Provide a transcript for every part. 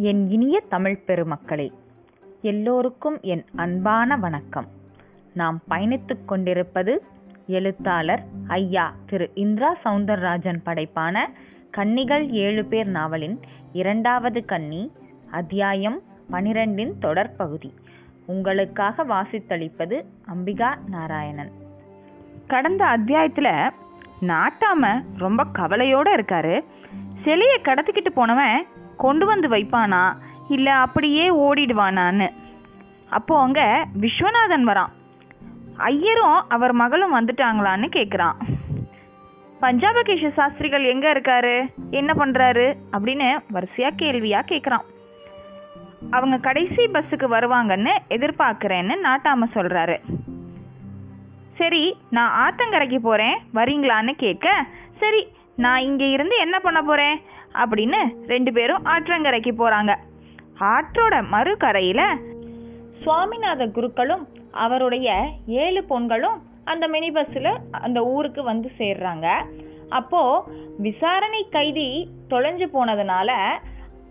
என் இனிய தமிழ் பெருமக்களே எல்லோருக்கும் என் அன்பான வணக்கம். நாம் பயணித்துக் கொண்டிருப்பது எழுத்தாளர் ஐயா திரு இந்திரா சவுந்தரராஜன் படைப்பான கன்னிகள் ஏழு பேர் நாவலின் இரண்டாவது கன்னி அத்தியாயம் பனிரெண்டின் தொடர்பகுதி உங்களுக்காக வாசித்தளிப்பது அம்பிகா நாராயணன். கடந்த அத்தியாயத்தில் நாட்டாம ரொம்ப கவலையோடு இருக்காரு. சிலைய கடத்திக்கிட்டு போனவன் கொண்டு வந்து வைப்பானா? இல்லை அப்படியே ஓடிடுவானான்னு. அப்போ அங்க விஸ்வநாதன் வரான். ஐயரும் அவர் மகளும் வந்துட்டாங்களான்னு கேட்குறான் பஞ்சாபகேஷ சாஸ்திரிகள் எங்க இருக்காரு? என்ன பண்றாரு? அப்படின்னு வரிசையா கேள்வியா கேட்குறான் அவங்க கடைசி பஸ்ஸுக்கு வருவாங்கன்னு எதிர்பார்க்குறேன்னு நாட்டாம சொல்றாரு. சரி நான் ஆத்தங்கரைக்கு போறேன். வரீங்களான்னு கேட்க சரி நான் இங்கே இருந்து என்ன பண்ண போறேன்? அப்படின்னு ரெண்டு பேரும் ஆற்றங்கரைக்கு போறாங்க. ஆற்றோட மறுகரையில சுவாமிநாத குருக்களும் அவருடைய ஏழு பொண்களும் அந்த மினி பஸ்ஸில் அந்த ஊருக்கு வந்து சேர்றாங்க. அப்போ விசாரணை கைதி தொலைஞ்சு போனதுனால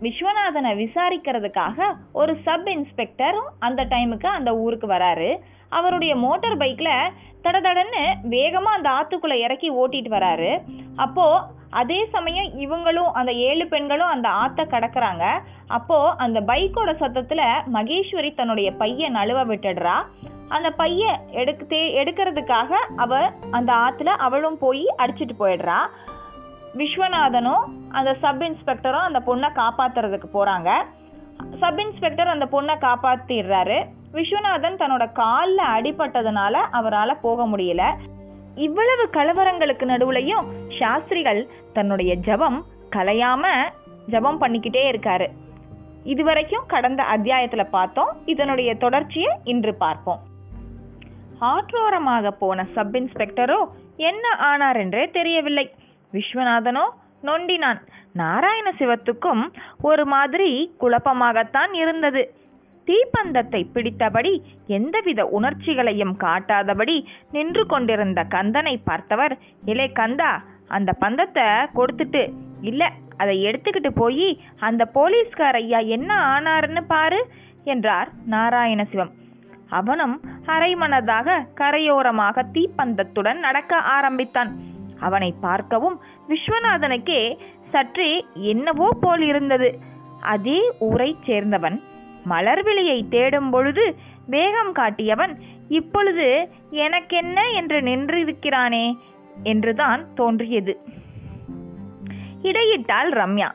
விஸ்வநாதனை விசாரிக்கிறதுக்காக ஒரு சப் இன்ஸ்பெக்டரும் அந்த டைமுக்கு அந்த ஊருக்கு வராரு. அவருடைய மோட்டார் பைக்கில் தட தடன்னு வேகமாக அந்த ஆற்றுக்குள்ளே இறக்கி ஓட்டிட்டு வராரு. அப்போது அதே சமயம் இவங்களும் அந்த ஏழு பெண்களும் அந்த ஆத்த கடக்கிறாங்க. அப்போ அந்த பைக்கோட சத்தத்துல மகேஸ்வரி தன்னுடைய பைய நழுவ விட்டுடுறா. அந்த பைய எடுக்க எடுக்கிறதுக்காக அவ அந்த ஆத்துல அவளும் போய் அடிச்சிட்டு போயிடுறா. விஸ்வநாதனும் அந்த சப் இன்ஸ்பெக்டரும் அந்த பொண்ணை காப்பாத்துறதுக்கு போறாங்க. சப் இன்ஸ்பெக்டர் அந்த பொண்ணை காப்பாத்திடுறாரு. விஸ்வநாதன் தன்னோட காலில் அடிபட்டதுனால அவரால் போக முடியல. இவ்வளவு கலவரங்களுக்கு நடுவுலையும் சாஸ்திரிகள் தன்னுடைய ஜபம் கலையாம ஜபம் பண்ணிக்கிட்டே இருக்காரு. இதுவரைக்கும் கடந்த அத்தியாயத்துல பார்த்தோம். இதனுடைய தொடர்ச்சியை இன்று பார்ப்போம். ஆற்றோரமாக போன சப் இன்ஸ்பெக்டரோ என்ன ஆனார் என்றே தெரியவில்லை. விஸ்வநாதனோ நொண்டினான். நாராயண சிவத்துக்கும் ஒரு மாதிரி குழப்பமாகத்தான் இருந்தது. தீப்பந்தத்தை பிடித்தபடி எந்தவித உணர்ச்சிகளையும் காட்டாதபடி நின்று கொண்டிருந்த கந்தனை பார்த்தவர் இலே கந்தா அந்த பந்தத்தை கொடுத்துட்டு இல்லை அதை எடுத்துக்கிட்டு போய் அந்த போலீஸ்கார ஐயா என்ன ஆனாருன்னு பாரு என்றார் நாராயணசிவம். அவனும் அரைமனதாக கரையோரமாக தீப்பந்தத்துடன் நடக்க ஆரம்பித்தான். அவனை பார்க்கவும் விஸ்வநாதனுக்கே சற்றே என்னவோ போல் இருந்தது அதே ஊரைச் சேர்ந்தவன் மலர்விழியை தேடும் பொழுது வேகம் காட்டியவன் இப்பொழுது எனக்கென்ன என்று நின்றிருக்கிறானே? என்றுதான் தோன்றியது. இடையிட்டாள் ரம்யா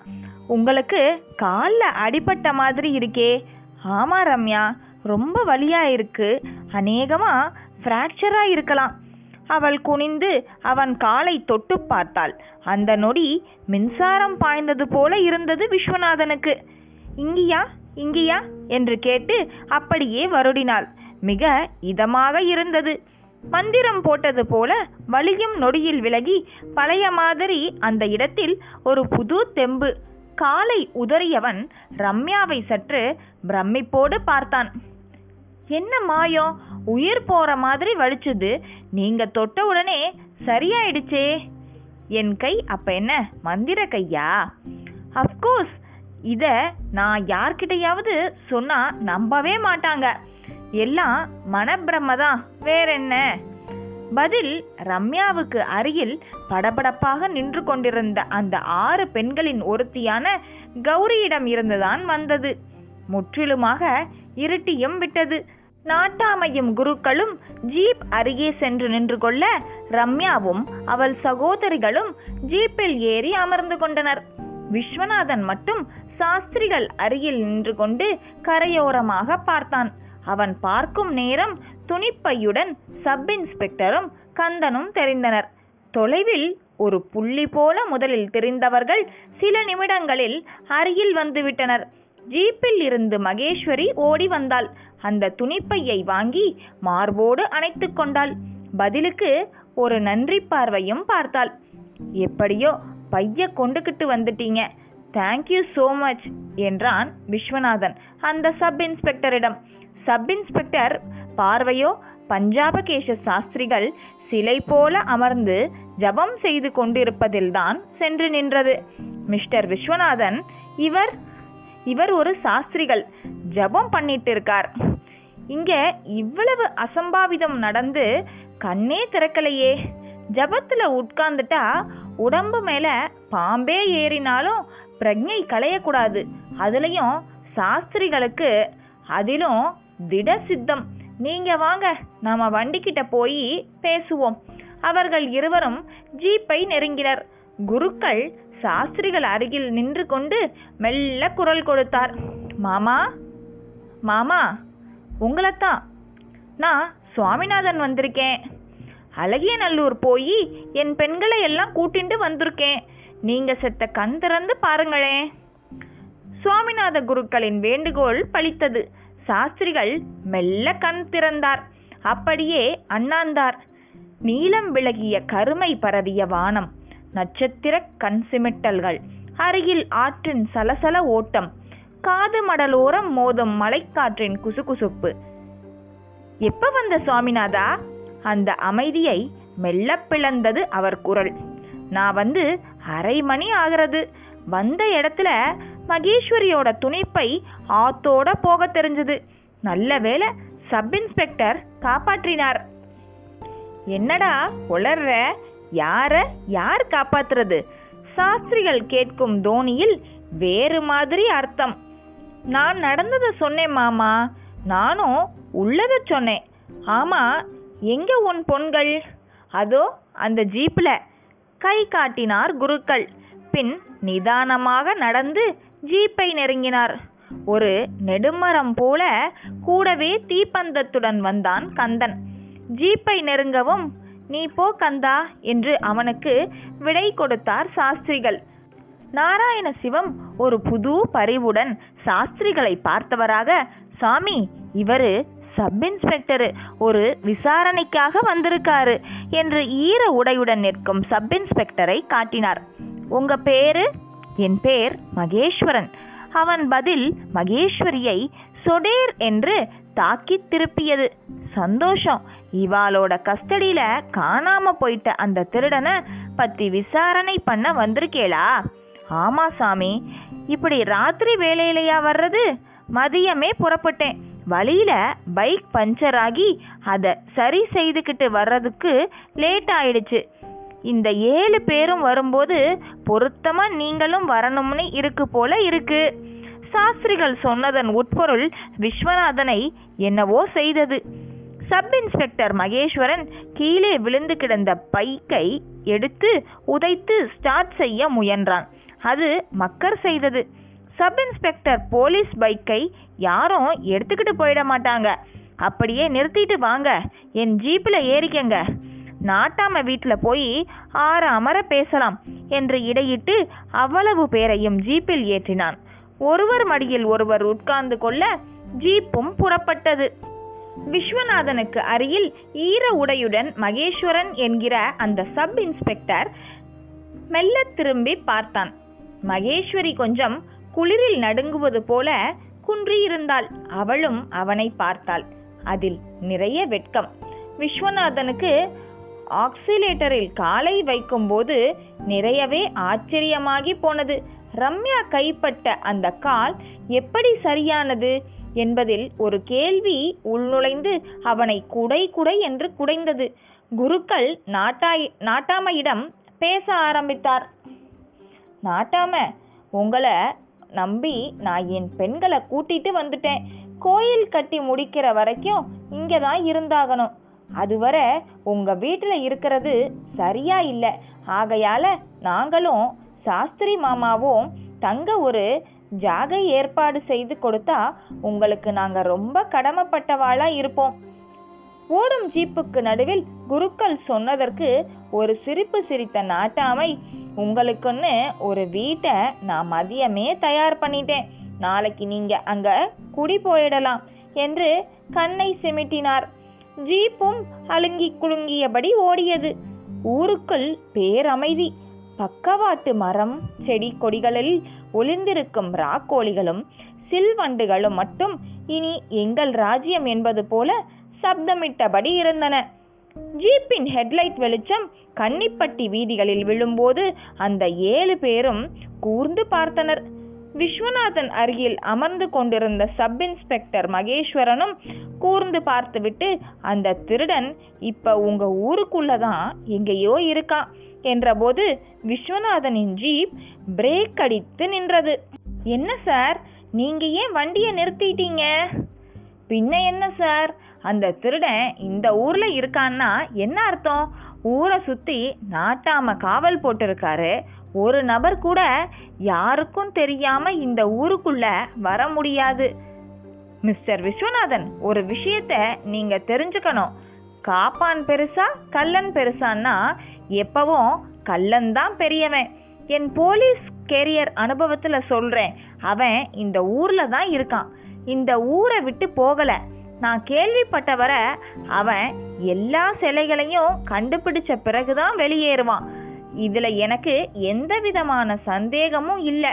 உங்களுக்கு காலில் அடிபட்ட மாதிரி இருக்கே. ஆமா ரம்யா ரொம்ப வலியா இருக்கு. அநேகமா ஃப்ராக்சரா இருக்கலாம். அவள் குனிந்து அவன் காலை தொட்டு பார்த்தாள். அந்த நொடி மின்சாரம் பாய்ந்தது போல இருந்தது விஸ்வநாதனுக்கு. இங்கியா இங்கியா? என்று கேட்டு அப்படியே வருடினாள். மிக இதமாக இருந்தது. மந்திரம் போட்டது போல வலியும் நொடியில் விலகி பழைய மாதிரி அந்த இடத்தில் ஒரு புது தெம்பு. காலை உதறியவன் ரம்யாவை சற்று பிரமிப்போடு பார்த்தான். என்ன மாயோ? உயிர் போற மாதிரி வலிச்சுது. நீங்க தொட்ட உடனே சரியாயிடுச்சே. என் கை அப்ப என்ன? மந்திர கையா? அஃப்கோர்ஸ் இத நான் யார்கிட்டையாவது சொன்னா நம்பவே மாட்டாங்க. எல்லாம் மனப்பிரமதான். வேற என்ன பதில் ரம்யாவுக்கு அருகில் படபடப்பாக நின்று கொண்டிருந்த அந்த ஆறு பெண்களின் ஒருத்தியான கௌரியிடம் இருந்துதான் வந்தது. முற்றிலுமாக இருட்டியும் விட்டது. நாட்டாமையும் குருக்களும் ஜீப் அருகே சென்று நின்று கொள்ள ரம்யாவும் அவள் சகோதரிகளும் ஜீப்பில் ஏறி அமர்ந்து கொண்டனர். விஸ்வநாதன் மட்டும் சாஸ்திரிகள் அருகில் நின்று கொண்டு கரையோரமாக பார்த்தான். அவன் பார்க்கும் நேரம் துணிப்பையுடன் சப் இன்ஸ்பெக்டரும் கந்தனும் தெரிந்தனர். தொலைவில் ஒரு புள்ளி போல முதலில் தெரிந்தவர்கள் சில நிமிடங்களில் அருகில் வந்துவிட்டனர். ஜீப்பில் இருந்து மகேஸ்வரி ஓடி வந்தாள். அந்த துணிப்பையை வாங்கி மார்போடு அணைத்து கொண்டாள். பதிலுக்கு ஒரு நன்றி பார்வையும் பார்த்தாள். எப்படியோ பைய கொண்டுகிட்டு வந்துட்டீங்க. தேங்க்யூ ஸோ மச் என்றான் விஸ்வநாதன். அந்த சப் இன்ஸ்பெக்டரிடம் சப் இன்ஸ்பெக்டர் பார்வையோ பஞ்சாபகேஷ சாஸ்திரிகள் சிலை போல அமர்ந்து ஜபம் செய்து கொண்டிருப்பதில்தான் சென்று நின்றது. மிஸ்டர் விஸ்வநாதன் இவர் இவர் ஒரு சாஸ்திரிகள் ஜெபம் பண்ணிட்டு இருக்கார் இங்க இவ்வளவு அசம்பாவிதம் நடந்து கண்ணே திறக்கலையே. ஜபத்துல உட்கார்ந்துட்டா உடம்பு மேல பாம்பே ஏறினாலும் பிரஜை களையக்கூடாது. அதுலயும் சாஸ்திரிகளுக்கு அதிலும் திட சித்தம். நீங்க வாங்க நாம வண்டிக்கிட்ட போய் பேசுவோம். அவர்கள் இருவரும் ஜீப்பை நெருங்கினர். குருக்கள் சாஸ்திரிகள் அருகில் நின்று கொண்டு மெல்ல குரல் கொடுத்தார். மாமா மாமா உங்களைத்தான். நான் சுவாமிநாதன் வந்திருக்கேன். அழகியநல்லூர் போய் என் பெண்களை எல்லாம் கூட்டிண்டு வந்திருக்கேன். நீங்க செத்த கண் திறந்து பாருங்களேன் சுவாமிநாத குருக்களின் வேண்டுகோள் பழித்தது. சாஸ்திரிகள் மெல்ல கண் திறந்தார். அப்படியே அண்ணாந்தார். நீலம் விலகிய கருமை பரவிய வானம். நட்சத்திர கண் சிமிட்டல்கள். அருகில் ஆற்றின் சலசல ஓட்டம். காது மடலோரம் மோதும் மலைக்காற்றின் குசுகுசுப்பு. எப்ப வந்த சுவாமிநாதா? அந்த அமைதியை மெல்ல பிளந்தது அவர் குரல். நான் வந்து அரை மணி ஆகிறது. வந்த இடத்துல மகேஸ்வரியோட துணிப்பை ஆத்தோட போக தெரிஞ்சது. நல்ல வேளை சப் இன்ஸ்பெக்டர் காப்பாற்றினார். என்னடா உளர்ற? யார? யார் காப்பாத்துறது? சாஸ்திரிகள் கேட்கும் தோனியில் வேறு மாதிரி அர்த்தம். நான் நடந்ததை சொன்னேன் மாமா. நானும் உள்ளத சொன்னேன். ஆமா எங்க உன் பொண்கள்? அதோ அந்த ஜீப்பில் கை காட்டினார் குருக்கள். பின் நிதானமாக நடந்து ஜீப்பை நெருங்கினார். ஒரு நெடுமரம் போல கூடவே தீப்பந்தத்துடன் வந்தான் கந்தன். ஜீப்பை நெருங்கவும் நீ போ கந்தா என்று அவனுக்கு விடை கொடுத்தார் சாஸ்திரிகள். நாராயண சிவம் ஒரு புது பரிவுடன் சாஸ்திரிகளை பார்த்தவராக சாமி இவரு சப் இன்ஸ்பெக்டரு ஒரு விசாரணைக்காக வந்திருக்காரு. என்று ஈர உடையுடன் நிற்கும் சப் இன்ஸ்பெக்டரை காட்டினார். உங்க பேரு? என் பேர் மகேஸ்வரன். அவன் பதில் மகேஸ்வரியை சொடேர் என்று தாக்கி திருப்பியது. சந்தோஷம். இவாளோட கஸ்டடியில காணாம போயிட்ட அந்த திருடனை பத்தி விசாரணை பண்ண வந்திருக்கேளா? ஆமா சாமி. இப்படி ராத்திரி வேலையிலையா வர்றது? மதியமே புறப்பட்டேன். வழியில் பைக் பஞ்சர் ஆகி அதை சரி செய்துக்கிட்டு வர்றதுக்கு லேட் ஆயிடுச்சு. இந்த ஏழு பேரும் வரும்போது பொருத்தமாக நீங்களும் வரணும்னு இருக்கு போல இருக்கு. சாஸ்திரிகள் சொன்னதன் உட்பொருள் விஸ்வநாதனை என்னவோ செய்தது. சப் இன்ஸ்பெக்டர் மகேஸ்வரன் கீழே விழுந்து கிடந்த பைக்கை எடுத்து உதைத்து ஸ்டார்ட் செய்ய முயன்றான். அது மக்கர் செய்தது. சப் இன்ஸ்பெக்டர் போலீஸ் பைக்கை யாரும் எடுத்துக்கிட்டு போயிட மாட்டாங்க. அப்படியே நிறுத்திட்டு வாங்க. என் ஜீப்பில் ஏறிக்கங்க. நாட்டாம வீட்டில் போய் ஆற அமர பேசலாம் என்று இடையிட்டு அவ்வளவு பேரையும் ஜீப்பில் ஏற்றினான். ஒருவர் மடியில் ஒருவர் உட்கார்ந்து கொள்ள ஜீப்பும் புறப்பட்டது. விஸ்வநாதனுக்கு அருகில் ஈர உடையுடன் மகேஸ்வரன் என்கிற அந்த சப் இன்ஸ்பெக்டர் மெல்ல திரும்பி பார்த்தான். மகேஸ்வரி கொஞ்சம் குளிரில் நடுங்குவது போல குன்றியிருந்தாள். அவளும் அவனை பார்த்தாள். அதில் நிறைய வெட்கம். விஸ்வநாதனுக்கு ஆக்சிலேட்டரில் காலை வைக்கும்போது நிறையவே ஆச்சரியமாகி போனது. ரம்யா கைப்பட்ட அந்த கால் எப்படி சரியானது என்பதில் ஒரு கேள்வி உள்நுழைந்து அவனை குடை குடை என்று குடைந்தது. குருக்கள் நாட்டாய் நாட்டாமையிடம் பேச ஆரம்பித்தார். நாட்டாம உங்களை நம்பி நான் என் பெண்களை கூட்டிட்டு வந்துட்டேன். கோயில் கட்டி முடிக்கிற வரைக்கும் இங்கே தான் இருந்தாகணும். அதுவரை உங்கள் வீட்டில் இருக்கிறது சரியா இல்லை. ஆகையால் நாங்களும் சாஸ்திரி மாமாவும் தங்க ஒரு ஜாகை ஏற்பாடு செய்து கொடுத்தா உங்களுக்கு நாங்கள் ரொம்ப கடமைப்பட்டவாளாக இருப்போம். ஓடும் ஜீப்புக்கு நடுவில் குருக்கள் சொன்னதற்கு ஒரு சிரிப்பு சிரித்த நாட்டாமை உங்களுக்குன்னு ஒரு வீட்டை நான் மதியமே தயார் பண்ணிட்டேன். நாளைக்கு நீங்க அங்க குடி போயிடலாம் என்று கண்ணை சிமிட்டினார். ஜீப்பும் அலுங்கி குலுங்கியபடி ஓடியது. ஊருக்குள் பேரமைதி பக்கவாட்டு மரம் செடி கொடிகளில் ஒளிந்திருக்கும் ராக்கோழிகளும் சில்வண்டுகளும் மட்டும் இனி எங்கள் ராஜ்யம் என்பது போல சப்தமிட்டபடி இருந்தன. ஜீப்பின் ஹெட்லைட் வெளிச்சம் கன்னிப்பட்டி வீதிகளில் விழும்போது அந்த ஏழு பேரும் கூர்ந்து பார்த்தனர். விஸ்வநாதன் அருகில் அமர்ந்து கொண்டிருந்த சப் இன்ஸ்பெக்டர் மகேஸ்வரனும் கூர்ந்து பார்த்துவிட்டு அந்த திருடன் இப்ப உங்க ஊருக்குள்ளதான் எங்கேயோ இருக்கான் என்றபோது விஸ்வநாதனின் ஜீப் பிரேக் அடித்து நின்றது. என்ன சார்? நீங்க ஏன் வண்டியை நிறுத்திட்டீங்க? பின்ன என்ன சார்? அந்த திருடன் இந்த ஊர்ல இருக்கான்னா என்ன அர்த்தம்? ஊரை சுத்தி நாட்டாம காவல் போட்டிருக்காரு. ஒரு நபர் கூட யாருக்கும் தெரியாம இந்த ஊருக்குள்ள வர முடியாது. மிஸ்டர் விஸ்வநாதன் ஒரு விஷயத்த நீங்க தெரிஞ்சுக்கணும். காப்பான் பெருசா கல்லன் பெருசான்னா எப்பவும் கல்லன் தான் பெரியவன். என் போலீஸ் கேரியர் அனுபவத்துல சொல்றேன். அவன் இந்த ஊர்ல தான் இருக்கான். இந்த ஊரை விட்டு போகலை. நான் கேள்விப்பட்ட வர அவன் எல்லா சிலைகளையும் கண்டுபிடிச்ச பிறகுதான் வெளியேறுவான். இதுல எனக்கு எந்த விதமான சந்தேகமும் இல்லை.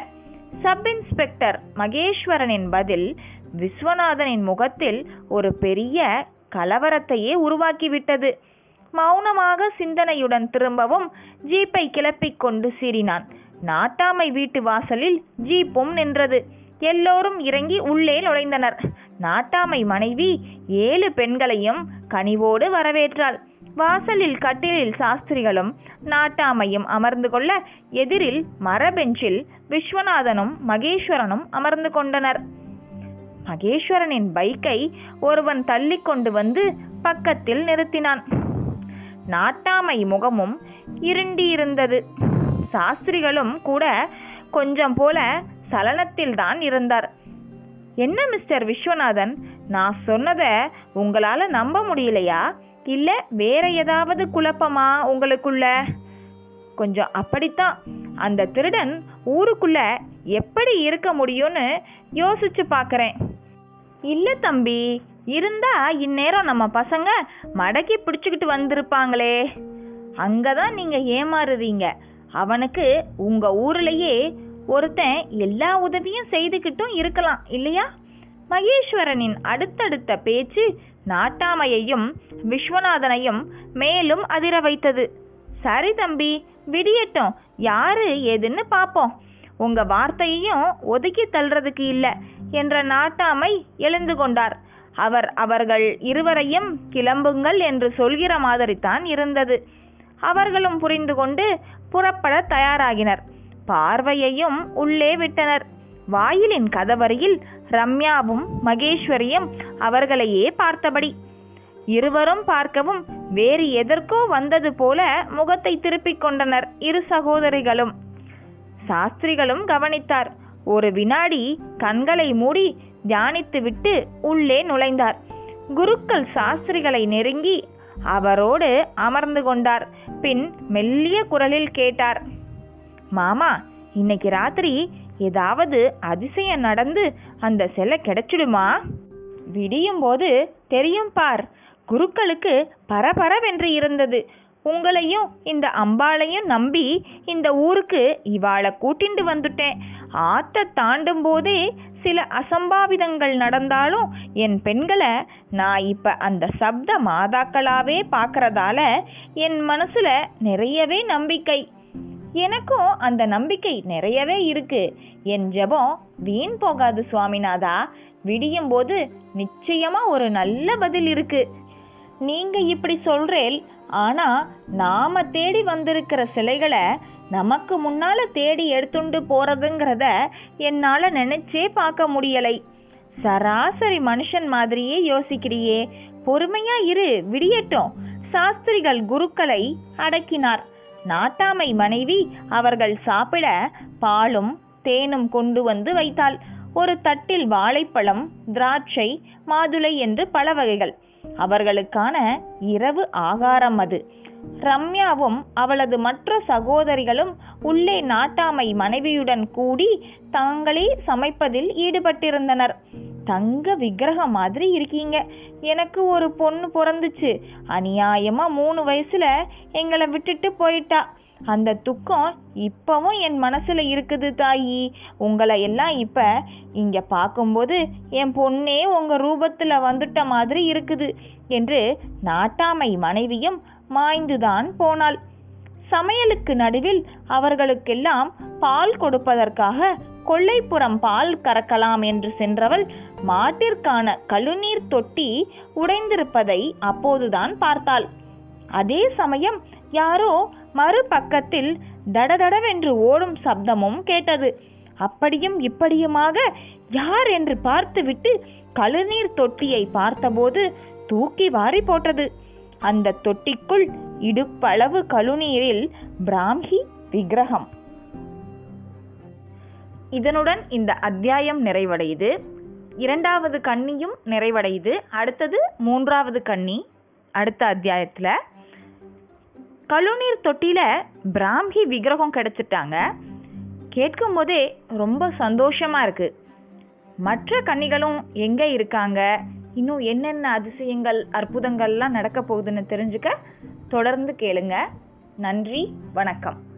சப் இன்ஸ்பெக்டர் மகேஸ்வரனின் பதில் விஸ்வநாதனின் முகத்தில் ஒரு பெரிய கலவரத்தையே உருவாக்கிவிட்டது. மௌனமாக சிந்தனையுடன் திரும்பவும் ஜீப்பை கிளப்பிக் கொண்டு சீறினான். நாட்டாமை வீட்டு வாசலில் ஜீப்பும் நின்றது. எல்லோரும் இறங்கி உள்ளே நுழைந்தனர். நாட்டாமை மனைவி ஏழு பெண்களையும் கனிவோடு வரவேற்றாள். வாசலில் கட்டிலில் சாஸ்திரிகளும் நாட்டாமையும் அமர்ந்து கொள்ள எதிரில் மரபெஞ்சில் விஸ்வநாதனும் மகேஸ்வரனும் அமர்ந்து கொண்டனர். மகேஸ்வரனின் பைக்கை ஒருவன் தள்ளி கொண்டு வந்து பக்கத்தில் நிறுத்தினான். நாட்டாமை முகமும் இருண்டியிருந்தது. சாஸ்திரிகளும் கூட கொஞ்சம் போல சலனத்தில் தான் இருந்தார். என்ன மிஸ்டர் விஸ்வநாதன்? நான் சொன்னதை உங்களால நம்ப முடியலையா? இல்ல வேற ஏதாவது குழப்பமா உங்களுக்குள்ள? கொஞ்சம் அப்படித்தான். அந்த திருடன் ஊருக்குள்ள எப்படி இருக்க முடியும்னு யோசிச்சு பார்க்குறேன். இல்ல தம்பி. இருந்தா இந்நேரம் நம்ம பசங்க மடக்கி பிடிச்சுக்கிட்டு வந்திருப்பாங்களே. அங்கதான் நீங்க ஏமாறுறீங்க. அவனுக்கு உங்க ஊர்லயே ஒருத்தன் எல்லா உதவியும் செய்துக்கிட்டும் இருக்கலாம் இல்லையா? மகேஸ்வரனின் அடுத்தடுத்த பேச்சு நாட்டாமையையும் விஸ்வநாதனையும் மேலும் அதிர வைத்தது. சரி தம்பி விடியட்டும் யாரு ஏதுன்னு பார்ப்போம் உங்க வார்த்தையையும் ஒதுக்கி தள்ளுறதுக்கு இல்லை என்ற நாட்டாமை எழுந்து கொண்டார். அவர் அவர்கள் இருவரையும் கிளம்புங்கள் என்று சொல்கிற மாதிரித்தான் இருந்தது. அவர்களும் புரிந்து கொண்டு புறப்பட தயாராகினர். பார்வையையும் உள்ளே விட்டனர். வாயிலின் கதவரியில் ரம்யாவும் மகேஸ்வரியும் அவர்களையே பார்த்தபடி. இருவரும் பார்க்கவும் வேறு எதற்கோ வந்தது போல முகத்தை திருப்பிக் கொண்டனர் இரு சகோதரிகளும். சாஸ்திரிகளும் கவனித்தார். ஒரு வினாடி கண்களை மூடி தியானித்துவிட்டு உள்ளே நுழைந்தார். குருக்கள் சாஸ்திரிகளை நெருங்கி அவரோடு அமர்ந்து கொண்டார். பின் மெல்லிய குரலில் கேட்டார். மாமா இன்னைக்கு ராத்திரி ஏதாவது அதிசயம் நடந்து அந்த சிலை கிடைச்சிடுமா? விடியும் போது தெரியும் பார் குருக்களுக்கு பரபரவென்று இருந்தது. உங்களையும் இந்த அம்பாளையும் நம்பி இந்த ஊருக்கு இவாளை கூட்டிண்டு வந்துட்டேன். ஆத்த தாண்டும் போதே சில அசம்பாவிதங்கள் நடந்தாலும் என் பெண்களை நான் இப்ப அந்த சப்த மாதாக்களாவே பார்க்கறதால என் மனசுல நிறையவே நம்பிக்கை. எனக்கும் அந்த நம்பிக்கை நிறையவே இருக்கு. என் ஜெபம் வீண் போகாது சுவாமிநாதா. விடியும் போது நிச்சயமா ஒரு நல்ல பதில் இருக்கு. நீங்க இப்படி சொல்றேல் ஆனா நாம தேடி வந்திருக்கிற சிலைகளை நமக்கு முன்னால தேடி எடுத்துண்டு போறதுங்கிறத என்னால நினைச்சே பார்க்க முடியலை. சராசரி மனுஷன் மாதிரியே யோசிக்கிறியே. பொறுமையா இரு விடியட்டும். சாஸ்திரிகள் குருக்களை அடக்கினார். நாட்டாமை மனைவி அவர்கள் சாப்பிட பாலும் தேனும் கொண்டு வந்து வைத்தாள். ஒரு தட்டில் வாழைப்பழம் திராட்சை மாதுளை என்று பல வகைகள். அவர்களுக்கான இரவு ஆகாரம் அது. ரம்யாவும் அவளது மற்ற சகோதரிகளும் உள்ளே நாட்டாமை மனைவியுடன் கூடி தாங்களே சமைப்பதில் ஈடுபட்டிருந்தனர். தங்க விக்கிரகம் மாதிரி இருக்கீங்க. எனக்கு ஒரு பொண்ணு பிறந்துச்சு. அநியாயமா மூணு வயசுல எங்களை விட்டுட்டு போயிட்டா. அந்த துக்கம் இப்பவும் என் மனசுல இருக்குது தாயி. உங்களை எல்லாம் இப்ப இங்க பார்க்கும்போது என் பொண்ணே உங்க ரூபத்துல வந்துட்ட மாதிரி இருக்குது என்று நாட்டாமை மனைவியும் மாய்ந்துதான் போனாள். சமையலுக்கு நடுவில் அவர்களுக்கெல்லாம் பால் கொடுப்பதற்காக கொல்லைப்புறம் பால் கறக்கலாம் என்று சென்றவள் மாட்டிற்கான கழுநீர் தொட்டி உடைந்திருப்பதை அப்போதுதான் பார்த்தாள். அதே சமயம் யாரோ மறுபக்கத்தில் தடதடவென்று ஓடும் சப்தமும் கேட்டது. அப்படியும் இப்படியுமாக யார் என்று பார்த்துவிட்டு கழுநீர் தொட்டியை பார்த்தபோது தூக்கி வாரி போட்டது. அந்த தொட்டிக்குள் இடுப்பளவு கழுநீரில் பிராம்ஹி விக்கிரகம். இதனுடன் இந்த அத்தியாயம் நிறைவடையுது. இரண்டாவது கன்னியும் நிறைவடையுது. அடுத்தது மூன்றாவது கன்னி அடுத்த அத்தியாயத்தில். கழுநீர் தொட்டியில் பிராமி விக்கிரகம் கிடைச்சிட்டாங்க. கேட்கும் போதே ரொம்ப சந்தோஷமாக இருக்குது மற்ற கன்னிகளும் எங்கே இருக்காங்க? இன்னும் என்னென்ன அதிசயங்கள் அற்புதங்கள்லாம் நடக்க போகுதுன்னு தெரிஞ்சுக்க தொடர்ந்து கேளுங்க. நன்றி வணக்கம்.